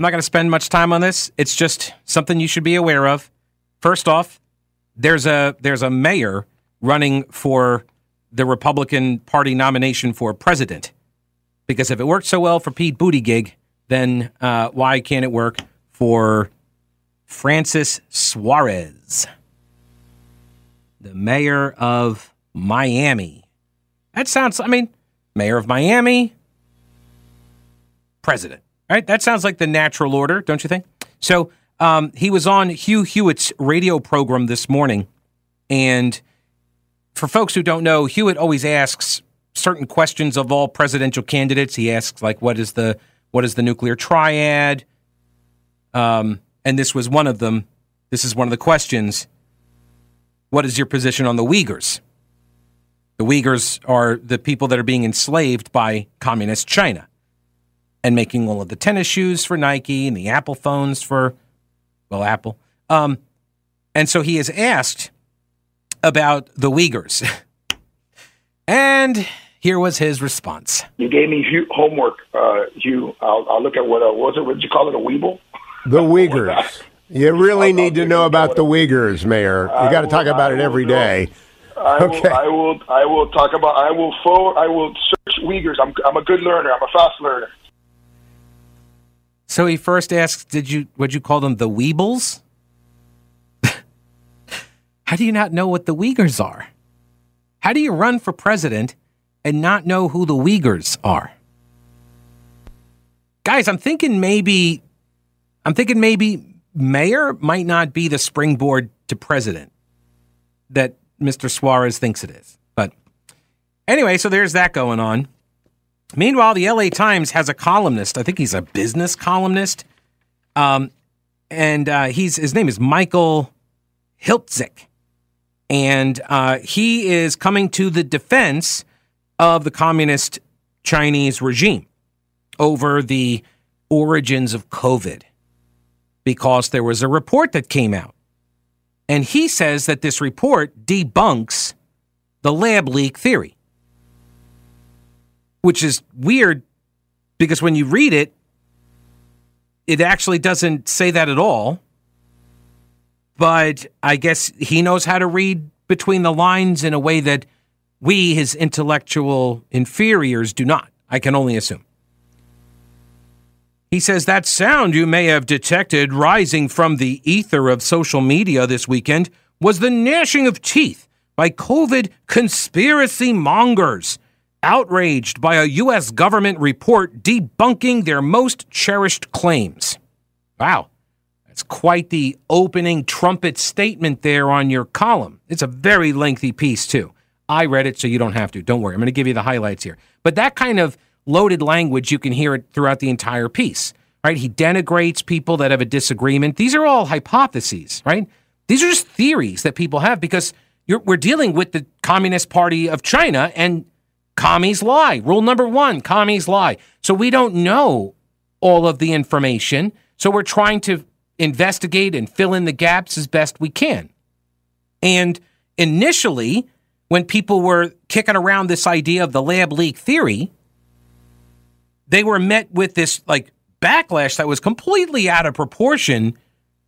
I'm not going to spend much time on this. It's just something you should be aware of. First off, there's a there's a mayor running for the Republican Party nomination for president. Because if it worked so well for Pete Buttigieg, then uh, why can't it work for Francis Suarez, the mayor of Miami? That sounds. I mean, mayor of Miami, president. Right? That sounds like the natural order, don't you think? So um, he was on Hugh Hewitt's radio program this morning. And for folks who don't know, Hewitt always asks certain questions of all presidential candidates. He asks, like, what is the what is the nuclear triad? Um, and this was one of them. This is one of the questions. What is your position on the Uyghurs? The Uyghurs are the people that are being enslaved by communist China and making all of the tennis shoes for Nike and the Apple phones for, well, Apple. Um, and so he is asked about the Uyghurs. and here was his response. You gave me homework, uh, Hugh. I'll, I'll, look at what, uh, what was it? What did you call it? A Weeble? The Uyghurs. You really need to know about the Uyghurs, Mayor. You got to talk about it every day. I okay. will, I will. I will talk about. I will forward. I will search Uyghurs. I'm. I'm a good learner. I'm a fast learner. So he first asks, "Did you? Would you call them the Weebles?" How do you not know what the Uyghurs are? How do you run for president and not know who the Uyghurs are? Guys, I'm thinking maybe I'm thinking maybe mayor might not be the springboard to president that Mr. Suarez thinks it is. But anyway, so there's that going on. Meanwhile, the LA Times has a columnist. I think he's a business columnist. Um, and uh, he's his name is Michael Hiltzik. And uh, he is coming to the defense of the communist Chinese regime over the origins of COVID because there was a report that came out. And he says that this report debunks the lab leak theory which is weird because when you read it, it actually doesn't say that at all. But I guess he knows how to read between the lines in a way that we, his intellectual inferiors, do not. I can only assume. He says that sound you may have detected rising from the ether of social media this weekend was the gnashing of teeth by COVID conspiracy mongers outraged by a U.S. government report debunking their most cherished claims. Wow, that's quite the opening trumpet statement there on your column. It's a very lengthy piece, too. I read it, so you don't have to. Don't worry. I'm going to give you the highlights here. But that kind of loaded language, you can hear it throughout the entire piece, right? He denigrates people that have a disagreement. These are all hypotheses, right? These are just theories that people have because we're dealing with the Communist Party of China, and Commies lie. Rule number one commies lie. So we don't know all of the information. So we're trying to investigate and fill in the gaps as best we can. And initially, when people were kicking around this idea of the lab leak theory, they were met with this like backlash that was completely out of proportion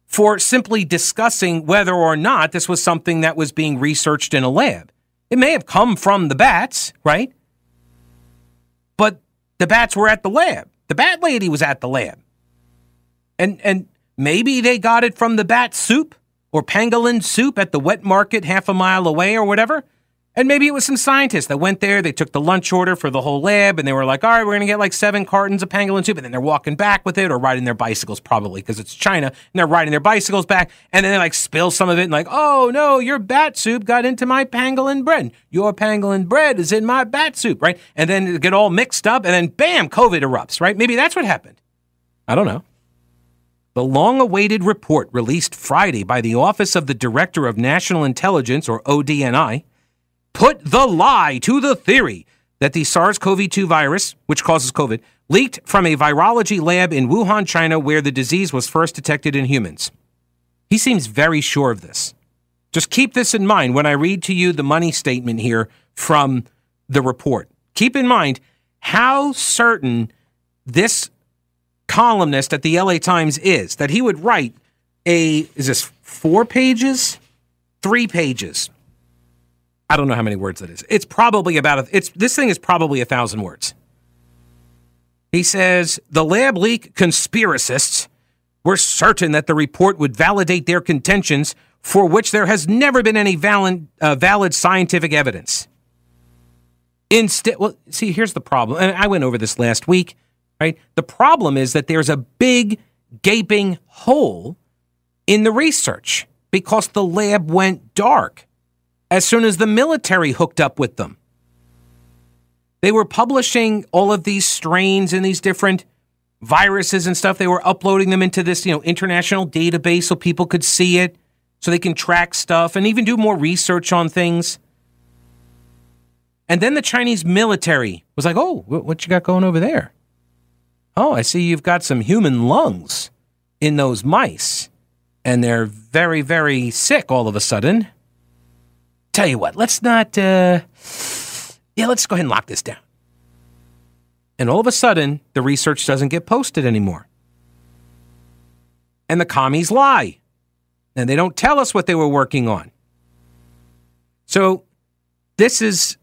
for simply discussing whether or not this was something that was being researched in a lab. It may have come from the bats, right? The bats were at the lab. The bat lady was at the lab. And and maybe they got it from the bat soup or pangolin soup at the wet market half a mile away or whatever. And maybe it was some scientists that went there, they took the lunch order for the whole lab, and they were like, all right, we're going to get like seven cartons of pangolin soup. And then they're walking back with it or riding their bicycles, probably because it's China. And they're riding their bicycles back. And then they like spill some of it and like, oh no, your bat soup got into my pangolin bread. Your pangolin bread is in my bat soup, right? And then get all mixed up. And then bam, COVID erupts, right? Maybe that's what happened. I don't know. The long awaited report released Friday by the Office of the Director of National Intelligence, or ODNI, put the lie to the theory that the SARS CoV 2 virus, which causes COVID, leaked from a virology lab in Wuhan, China, where the disease was first detected in humans. He seems very sure of this. Just keep this in mind when I read to you the money statement here from the report. Keep in mind how certain this columnist at the LA Times is that he would write a is this four pages, three pages. I don't know how many words that is. It's probably about a, it's this thing is probably a thousand words. He says the lab leak conspiracists were certain that the report would validate their contentions, for which there has never been any valid, uh, valid scientific evidence. Instead, well, see, here's the problem, and I went over this last week right? The problem is that there's a big gaping hole in the research because the lab went dark as soon as the military hooked up with them. They were publishing all of these strains and these different viruses and stuff. They were uploading them into this, you know, international database so people could see it, so they can track stuff and even do more research on things. And then the Chinese military was like, "Oh, what you got going over there?" Oh, I see you've got some human lungs in those mice, and they're very, very sick all of a sudden. Tell you what, let's not, uh, yeah, let's go ahead and lock this down. And all of a sudden, the research doesn't get posted anymore. And the commies lie. And they don't tell us what they were working on. So, this is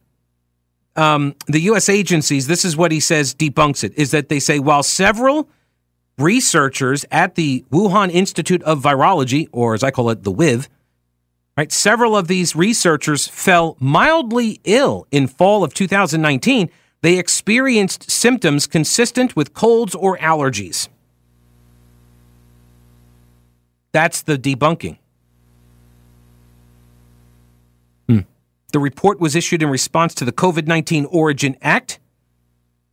um, the U.S. agencies, this is what he says debunks it, is that they say while several researchers at the Wuhan Institute of Virology, or as I call it, the WIV, right, several of these researchers fell mildly ill in fall of 2019. They experienced symptoms consistent with colds or allergies. That's the debunking. Hmm. The report was issued in response to the COVID 19 Origin Act,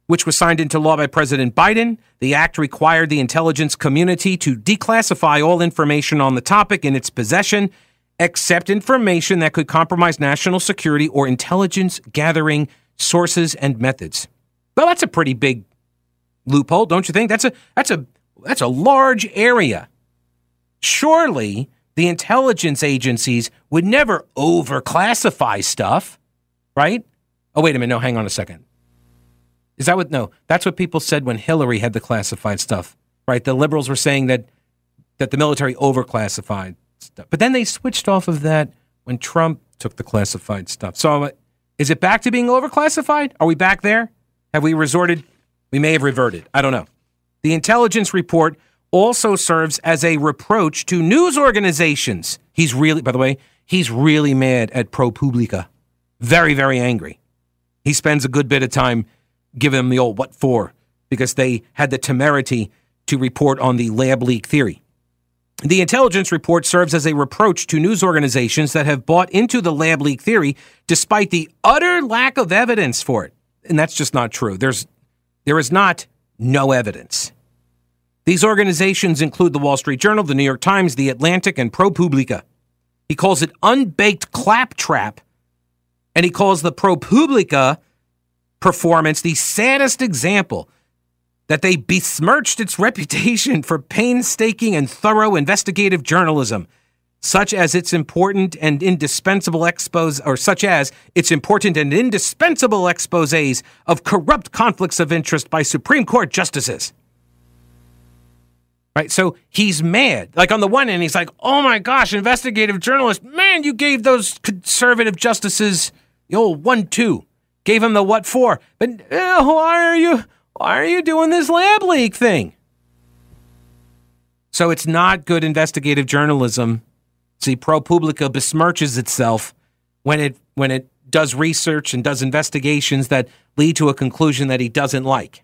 which was signed into law by President Biden. The act required the intelligence community to declassify all information on the topic in its possession, except information that could compromise national security or intelligence gathering sources and methods. Well, that's a pretty big loophole, don't you think? That's a that's a that's a large area. Surely the intelligence agencies would never overclassify stuff, right? Oh, wait a minute. No, hang on a second. Is that what? No, that's what people said when Hillary had the classified stuff, right? The liberals were saying that that the military overclassified stuff, but then they switched off of that when Trump took the classified stuff. So, uh, is it back to being overclassified? Are we back there? Have we resorted? We may have reverted. I don't know. The intelligence report also serves as a reproach to news organizations. He's really, by the way, he's really mad at ProPublica. Very, very angry. He spends a good bit of time giving them the old what for because they had the temerity to report on the lab leak theory. The intelligence report serves as a reproach to news organizations that have bought into the lab leak theory despite the utter lack of evidence for it. And that's just not true. There's there is not no evidence. These organizations include the Wall Street Journal, the New York Times, the Atlantic, and ProPublica. He calls it unbaked claptrap, and he calls the ProPublica performance the saddest example that they besmirched its reputation for painstaking and thorough investigative journalism, such as its important and indispensable expose, or such as its important and indispensable exposés of corrupt conflicts of interest by Supreme Court justices. Right. So he's mad. Like on the one hand, he's like, oh my gosh, investigative journalist, man, you gave those conservative justices the old one two. Gave him the what for. But uh, why are you why are you doing this lab leak thing? So it's not good investigative journalism. See, ProPublica besmirches itself when it when it does research and does investigations that lead to a conclusion that he doesn't like.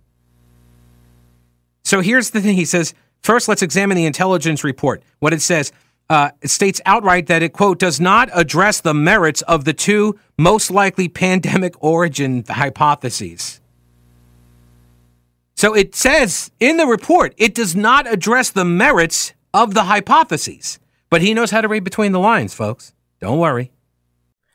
So here's the thing he says First, let's examine the intelligence report. What it says. Uh, it states outright that it, quote, does not address the merits of the two most likely pandemic origin hypotheses. So it says in the report, it does not address the merits of the hypotheses. But he knows how to read between the lines, folks. Don't worry.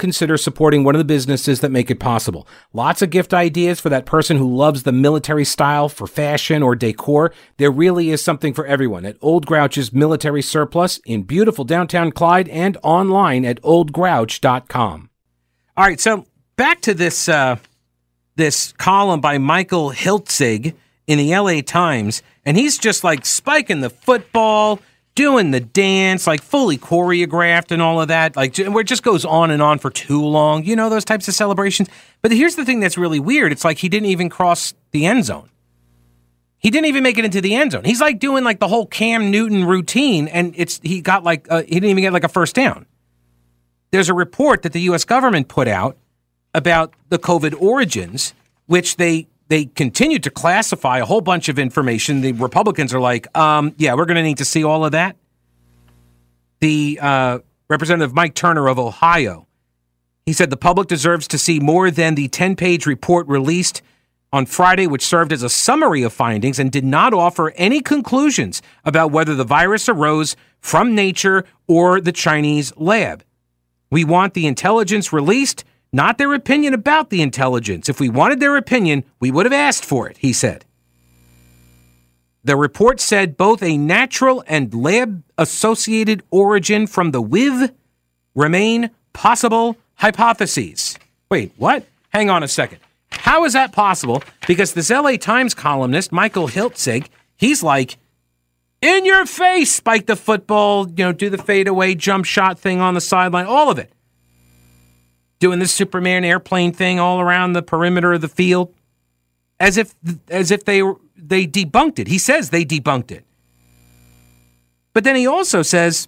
consider supporting one of the businesses that make it possible. Lots of gift ideas for that person who loves the military style for fashion or decor. There really is something for everyone at Old Grouch's Military Surplus in beautiful downtown Clyde and online at oldgrouch.com. All right, so back to this uh, this column by Michael Hiltzik in the LA Times, and he's just like spiking the football doing the dance, like fully choreographed and all of that, like where it just goes on and on for too long. You know those types of celebrations. But here's the thing that's really weird. It's like he didn't even cross the end zone. He didn't even make it into the end zone. He's like doing like the whole Cam Newton routine, and it's he got like uh, he didn't even get like a first down. There's a report that the U.S. government put out about the COVID origins, which they they continued to classify a whole bunch of information. The Republicans are like, um, yeah, we're going to need to see all of that. The uh, Representative Mike Turner of Ohio, he said the public deserves to see more than the 10 page report released on Friday, which served as a summary of findings and did not offer any conclusions about whether the virus arose from nature or the Chinese lab. We want the intelligence released not their opinion about the intelligence. If we wanted their opinion, we would have asked for it, he said. The report said both a natural and lab associated origin from the with remain possible hypotheses. Wait, what? Hang on a second. How is that possible? Because this LA Times columnist, Michael Hiltzik, he's like, in your face, spike the football, you know, do the fadeaway jump shot thing on the sideline, all of it doing this Superman airplane thing all around the perimeter of the field, as if as if they they debunked it. He says they debunked it, but then he also says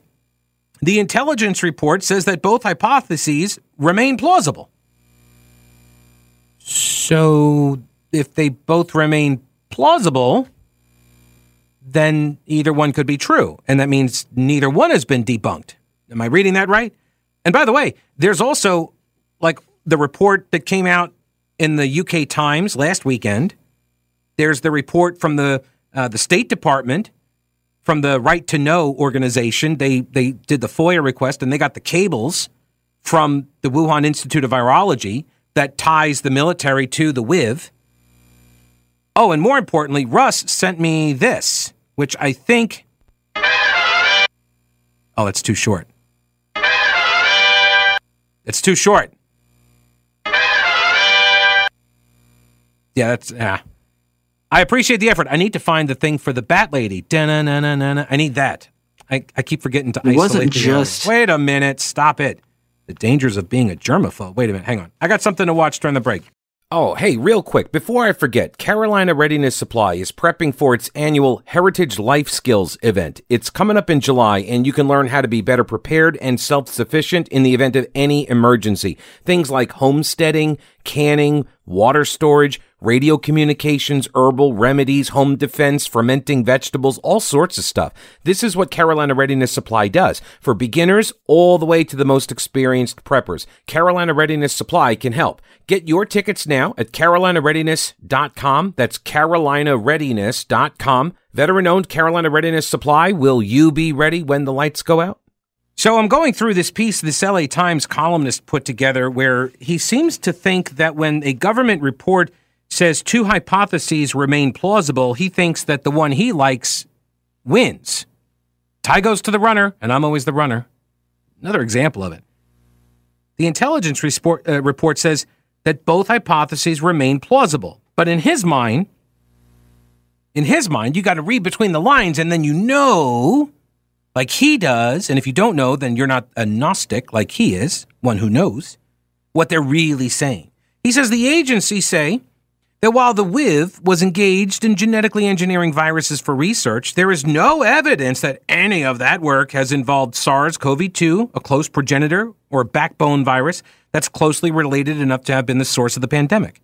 the intelligence report says that both hypotheses remain plausible. So if they both remain plausible, then either one could be true, and that means neither one has been debunked. Am I reading that right? And by the way, there's also like the report that came out in the UK Times last weekend. There's the report from the uh, the State Department, from the Right to Know organization. They they did the FOIA request and they got the cables from the Wuhan Institute of Virology that ties the military to the WIV. Oh, and more importantly, Russ sent me this, which I think. Oh, it's too short. It's too short. Yeah, that's yeah. I appreciate the effort. I need to find the thing for the bat lady. I need that. I, I keep forgetting to it isolate wasn't just. Wait a minute. Stop it. The dangers of being a germaphobe. Wait a minute. Hang on. I got something to watch during the break. Oh, hey, real quick, before I forget, Carolina Readiness Supply is prepping for its annual Heritage Life Skills event. It's coming up in July, and you can learn how to be better prepared and self sufficient in the event of any emergency. Things like homesteading, canning, water storage, radio communications, herbal remedies, home defense, fermenting vegetables, all sorts of stuff. This is what Carolina Readiness Supply does for beginners all the way to the most experienced preppers. Carolina Readiness Supply can help. Get your tickets now at carolinareadiness.com. That's carolinareadiness.com. Veteran owned Carolina Readiness Supply. Will you be ready when the lights go out? So I'm going through this piece this LA Times columnist put together where he seems to think that when a government report says two hypotheses remain plausible, he thinks that the one he likes wins. Tie goes to the runner, and I'm always the runner. Another example of it. The intelligence report, uh, report says that both hypotheses remain plausible, but in his mind, in his mind, you got to read between the lines, and then you know, like he does. And if you don't know, then you're not a Gnostic like he is, one who knows what they're really saying. He says the agencies say that while the WIV was engaged in genetically engineering viruses for research, there is no evidence that any of that work has involved SARS CoV 2, a close progenitor or backbone virus that's closely related enough to have been the source of the pandemic.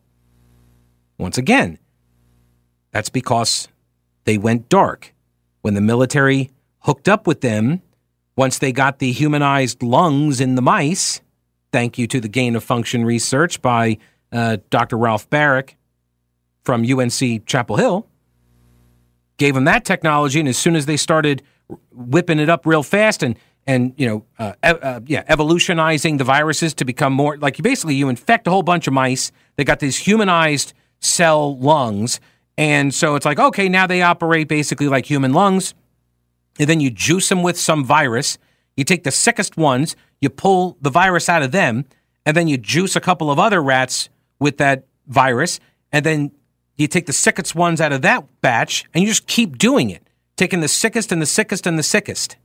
Once again, that's because they went dark. When the military hooked up with them, once they got the humanized lungs in the mice, thank you to the gain of function research by uh, Dr. Ralph Baric, from UNC Chapel Hill, gave them that technology, and as soon as they started whipping it up real fast and and you know uh, uh, yeah evolutionizing the viruses to become more like you basically you infect a whole bunch of mice. They got these humanized cell lungs. And so it's like okay now they operate basically like human lungs. And then you juice them with some virus. You take the sickest ones you pull the virus out of them and then you juice a couple of other rats with that virus. And then you take the sickest ones out of that batch and you just keep doing it, taking the sickest and the sickest and the sickest.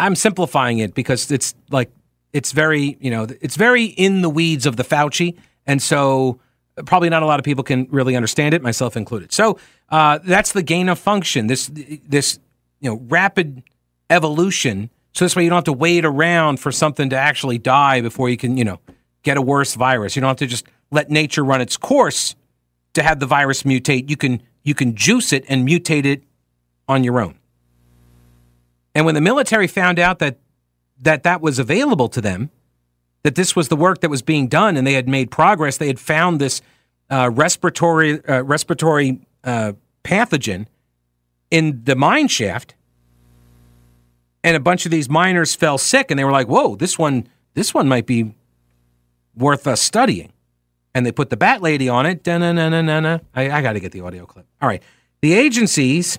I'm simplifying it because it's like it's very, you know, it's very in the weeds of the Fauci, and so probably not a lot of people can really understand it, myself included. So uh, that's the gain of function. This this you know rapid evolution. So this way you don't have to wait around for something to actually die before you can, you know, get a worse virus. You don't have to just let nature run its course to have the virus mutate. You can you can juice it and mutate it on your own. And when the military found out that that that was available to them, that this was the work that was being done, and they had made progress, they had found this uh, respiratory uh, respiratory uh, pathogen in the mine shaft, and a bunch of these miners fell sick, and they were like, "Whoa, this one this one might be worth us studying." And they put the bat lady on it. I, I got to get the audio clip. All right. The agencies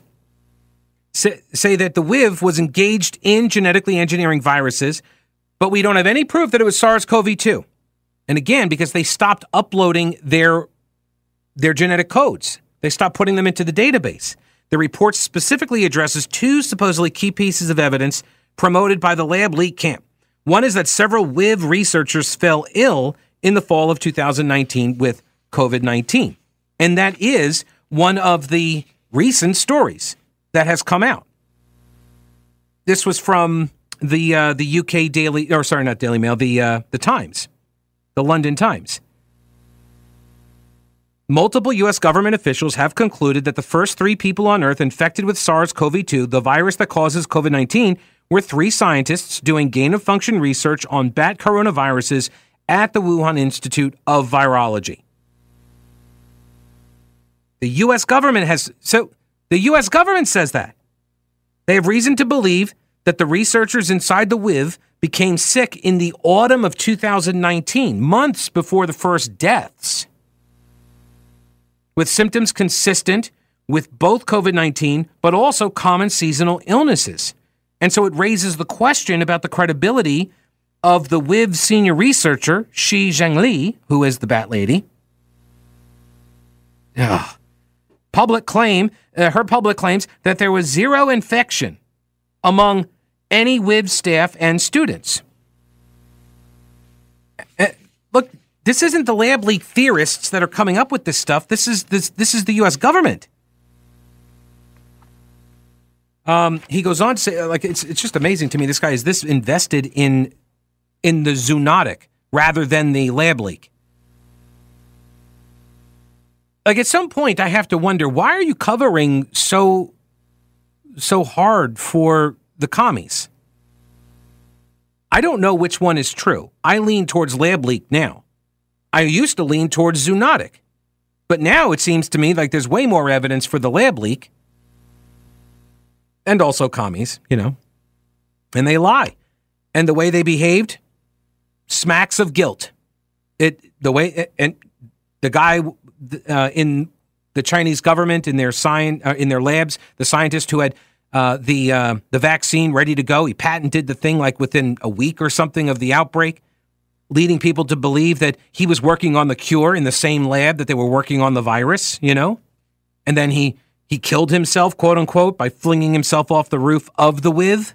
say, say that the WIV was engaged in genetically engineering viruses, but we don't have any proof that it was SARS CoV 2. And again, because they stopped uploading their, their genetic codes, they stopped putting them into the database. The report specifically addresses two supposedly key pieces of evidence promoted by the lab leak camp. One is that several WIV researchers fell ill in the fall of 2019 with COVID 19. And that is one of the recent stories that has come out. This was from the uh, the UK Daily, or sorry, not Daily Mail, the uh, the Times, the London Times. Multiple U.S. government officials have concluded that the first three people on Earth infected with SARS CoV 2, the virus that causes COVID 19, were three scientists doing gain of function research on bat coronaviruses at the Wuhan Institute of Virology. The U.S. government has, so the U.S. government says that. They have reason to believe that the researchers inside the WIV became sick in the autumn of 2019, months before the first deaths, with symptoms consistent with both COVID 19, but also common seasonal illnesses. And so it raises the question about the credibility of the WIV senior researcher, Shi Zhengli, who is the Bat Lady. Ugh. Public claim, uh, her public claims that there was zero infection among any WIV staff and students. Uh, look, this isn't the lab leak theorists that are coming up with this stuff. This is this this is the U.S. government. Um, he goes on to say, like, it's it's just amazing to me. This guy is this invested in in the zoonotic rather than the lab leak. Like at some point, I have to wonder why are you covering so so hard for the commies? I don't know which one is true. I lean towards lab leak now. I used to lean towards zoonotic. But now it seems to me like there's way more evidence for the lab leak. And also commies, you know. And they lie. And the way they behaved, smacks of guilt. It the way and the guy uh, in the Chinese government in their sign uh, in their labs, the scientist who had uh, the uh, the vaccine ready to go, he patented the thing like within a week or something of the outbreak, leading people to believe that he was working on the cure in the same lab that they were working on the virus. You know, and then he he killed himself, quote unquote, by flinging himself off the roof of the WIV.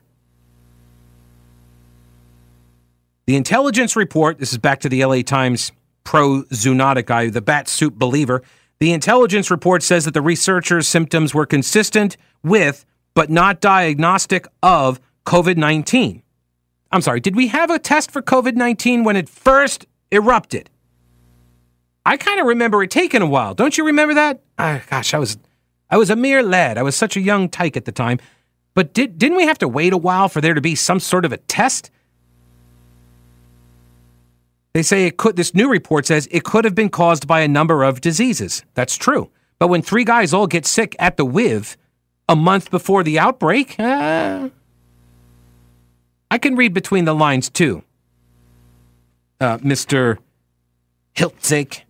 The intelligence report, this is back to the LA Times pro zoonotic guy, the bat soup believer. The intelligence report says that the researchers' symptoms were consistent with, but not diagnostic of, COVID 19. I'm sorry, did we have a test for COVID 19 when it first erupted? I kind of remember it taking a while. Don't you remember that? Uh, gosh, I was I was a mere lad. I was such a young tyke at the time. But did, didn't we have to wait a while for there to be some sort of a test? They say it could, this new report says it could have been caused by a number of diseases. That's true. But when three guys all get sick at the WIV a month before the outbreak, uh, I can read between the lines too. Uh, Mr. Hiltzik.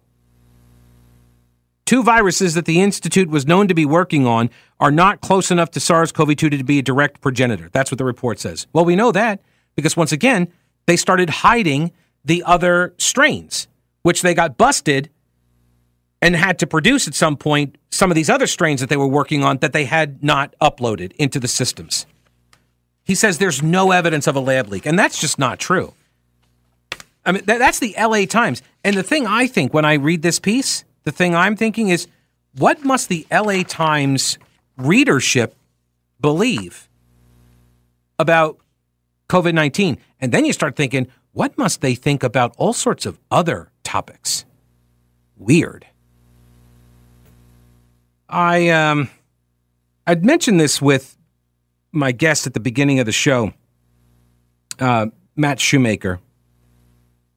Two viruses that the Institute was known to be working on are not close enough to SARS CoV 2 to be a direct progenitor. That's what the report says. Well, we know that because once again, they started hiding the other strains, which they got busted and had to produce at some point some of these other strains that they were working on that they had not uploaded into the systems. He says there's no evidence of a lab leak, and that's just not true. I mean, that's the LA Times. And the thing I think when I read this piece the thing I'm thinking is what must the LA Times readership believe about COVID 19? And then you start thinking, what must they think about all sorts of other topics? Weird. I um I'd mentioned this with my guest at the beginning of the show, uh, Matt Shoemaker,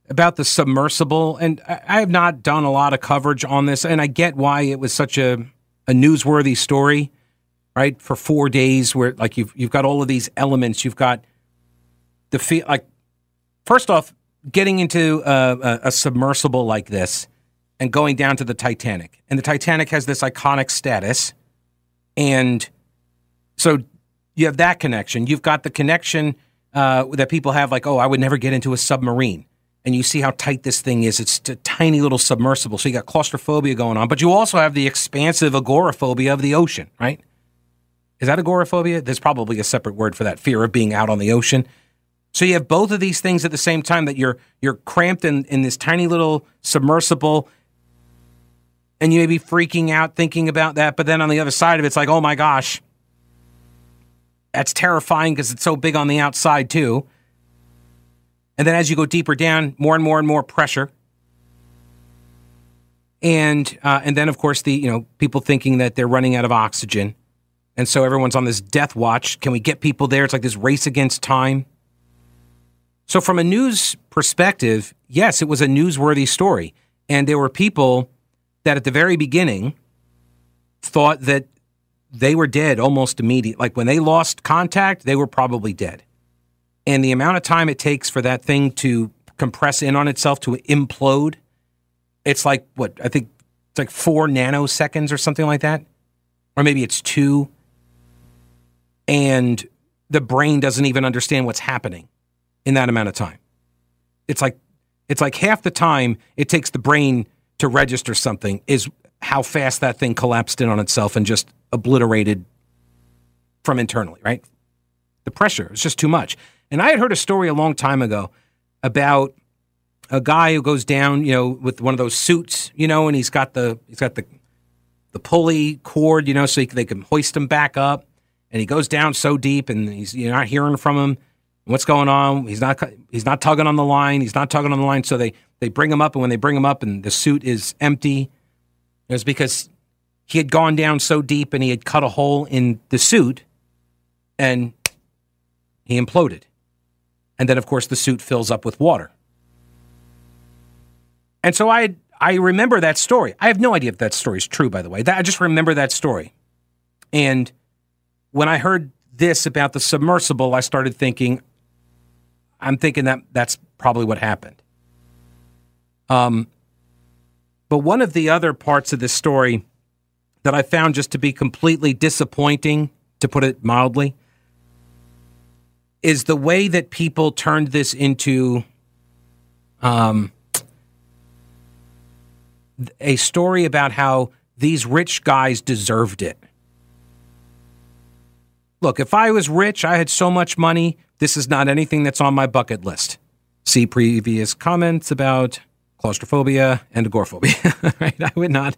about the submersible, and I have not done a lot of coverage on this, and I get why it was such a, a newsworthy story, right? For four days, where like you've you've got all of these elements, you've got the feel like first off, getting into a, a, a submersible like this and going down to the Titanic, and the Titanic has this iconic status, and so you have that connection. You've got the connection uh, that people have, like, oh, I would never get into a submarine and you see how tight this thing is. It's a tiny little submersible. So you got claustrophobia going on, but you also have the expansive agoraphobia of the ocean, right? Is that agoraphobia? There's probably a separate word for that fear of being out on the ocean. So you have both of these things at the same time that you're you're cramped in, in this tiny little submersible and you may be freaking out thinking about that, but then on the other side of it, it's like, oh my gosh, that's terrifying because it's so big on the outside too. And then as you go deeper down, more and more and more pressure. And uh, and then of course the you know people thinking that they're running out of oxygen, and so everyone's on this death watch. Can we get people there? It's like this race against time. So from a news perspective, yes, it was a newsworthy story, and there were people that at the very beginning thought that they were dead almost immediately. Like when they lost contact, they were probably dead. And the amount of time it takes for that thing to compress in on itself to implode, it's like what I think it's like four nanoseconds or something like that, or maybe it's two, and the brain doesn't even understand what's happening in that amount of time. It's like it's like half the time it takes the brain to register something is how fast that thing collapsed in on itself and just obliterated from internally, right? The pressure is just too much. And I had heard a story a long time ago about a guy who goes down, you know, with one of those suits, you know, and he's got the he's got the the pulley cord, you know, so they can hoist him back up. And he goes down so deep, and he's you're not hearing from him. What's going on? He's not he's not tugging on the line. He's not tugging on the line. So they they bring him up, and when they bring him up, and the suit is empty, it was because he had gone down so deep, and he had cut a hole in the suit, and he imploded. And then, of course, the suit fills up with water. And so I, I remember that story. I have no idea if that story is true, by the way. That, I just remember that story. And when I heard this about the submersible, I started thinking, I'm thinking that that's probably what happened. Um, but one of the other parts of this story that I found just to be completely disappointing, to put it mildly, is the way that people turned this into um, a story about how these rich guys deserved it. Look, if I was rich, I had so much money, this is not anything that's on my bucket list. See previous comments about claustrophobia and agoraphobia. right? I would not.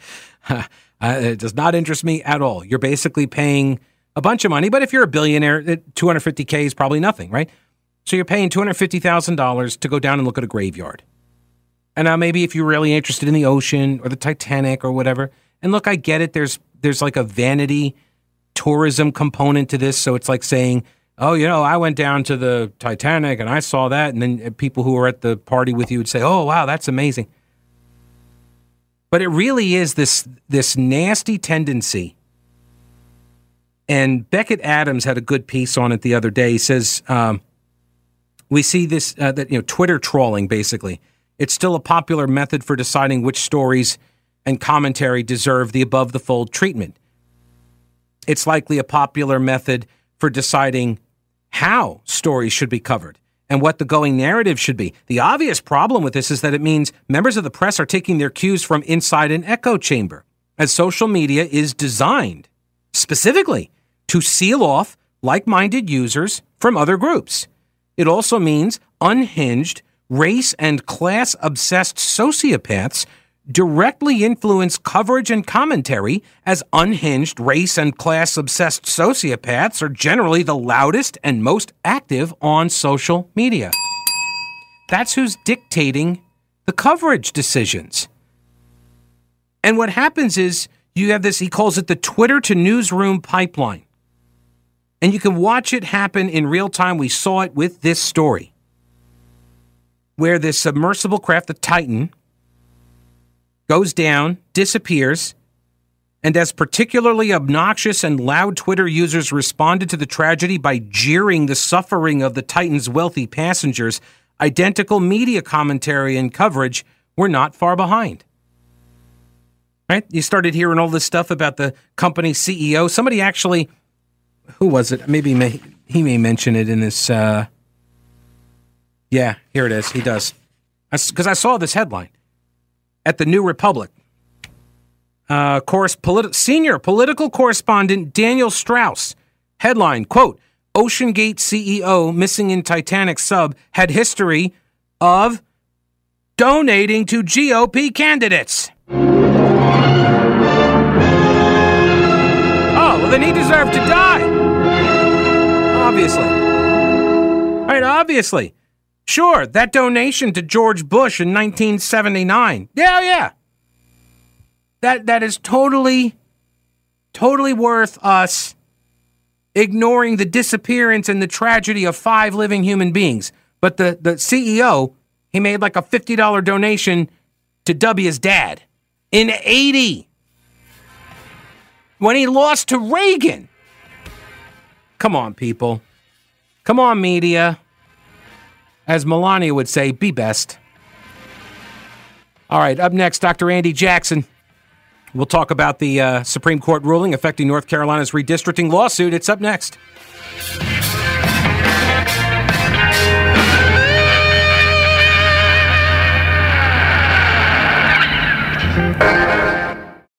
Uh, it does not interest me at all. You're basically paying a bunch of money, but if you're a billionaire, 250k is probably nothing, right? So you're paying $250,000 to go down and look at a graveyard. And now maybe if you're really interested in the ocean or the Titanic or whatever, and look, I get it. There's there's like a vanity tourism component to this, so it's like saying, "Oh, you know, I went down to the Titanic and I saw that," and then people who were at the party with you would say, "Oh, wow, that's amazing." But it really is this this nasty tendency. And Becket Adams had a good piece on it the other day. He says um, we see this uh, that you know Twitter trolling basically. It's still a popular method for deciding which stories and commentary deserve the above the fold treatment. It's likely a popular method for deciding how stories should be covered and what the going narrative should be. The obvious problem with this is that it means members of the press are taking their cues from inside an echo chamber, as social media is designed specifically to seal off like minded users from other groups. It also means unhinged, race and class obsessed sociopaths directly influence coverage and commentary as unhinged, race and class obsessed sociopaths are generally the loudest and most active on social media. That's who's dictating the coverage decisions. And what happens is you have this, he calls it the Twitter to newsroom pipeline. And you can watch it happen in real time. We saw it with this story where this submersible craft, the Titan, goes down, disappears, and as particularly obnoxious and loud Twitter users responded to the tragedy by jeering the suffering of the Titan's wealthy passengers, identical media commentary and coverage were not far behind. Right? You started hearing all this stuff about the company CEO. Somebody actually, who was it? Maybe may, he may mention it in this. Uh, yeah, here it is. He does. Because I saw this headline at the New Republic. Uh, course, politi- senior political correspondent Daniel Strauss. Headline, quote, OceanGate CEO missing in Titanic sub had history of donating to GOP candidates. Oh, well, then he deserved to die. Obviously. Right, obviously. Sure, that donation to George Bush in 1979. Yeah, oh, yeah. That that is totally totally worth us ignoring the disappearance and the tragedy of five living human beings. But the the CEO, he made like a $50 donation to W's dad in 80 when he lost to Reagan. Come on, people. Come on, media. As Melania would say, be best. All right, up next, Dr. Andy Jackson. We'll talk about the uh, Supreme Court ruling affecting North Carolina's redistricting lawsuit. It's up next.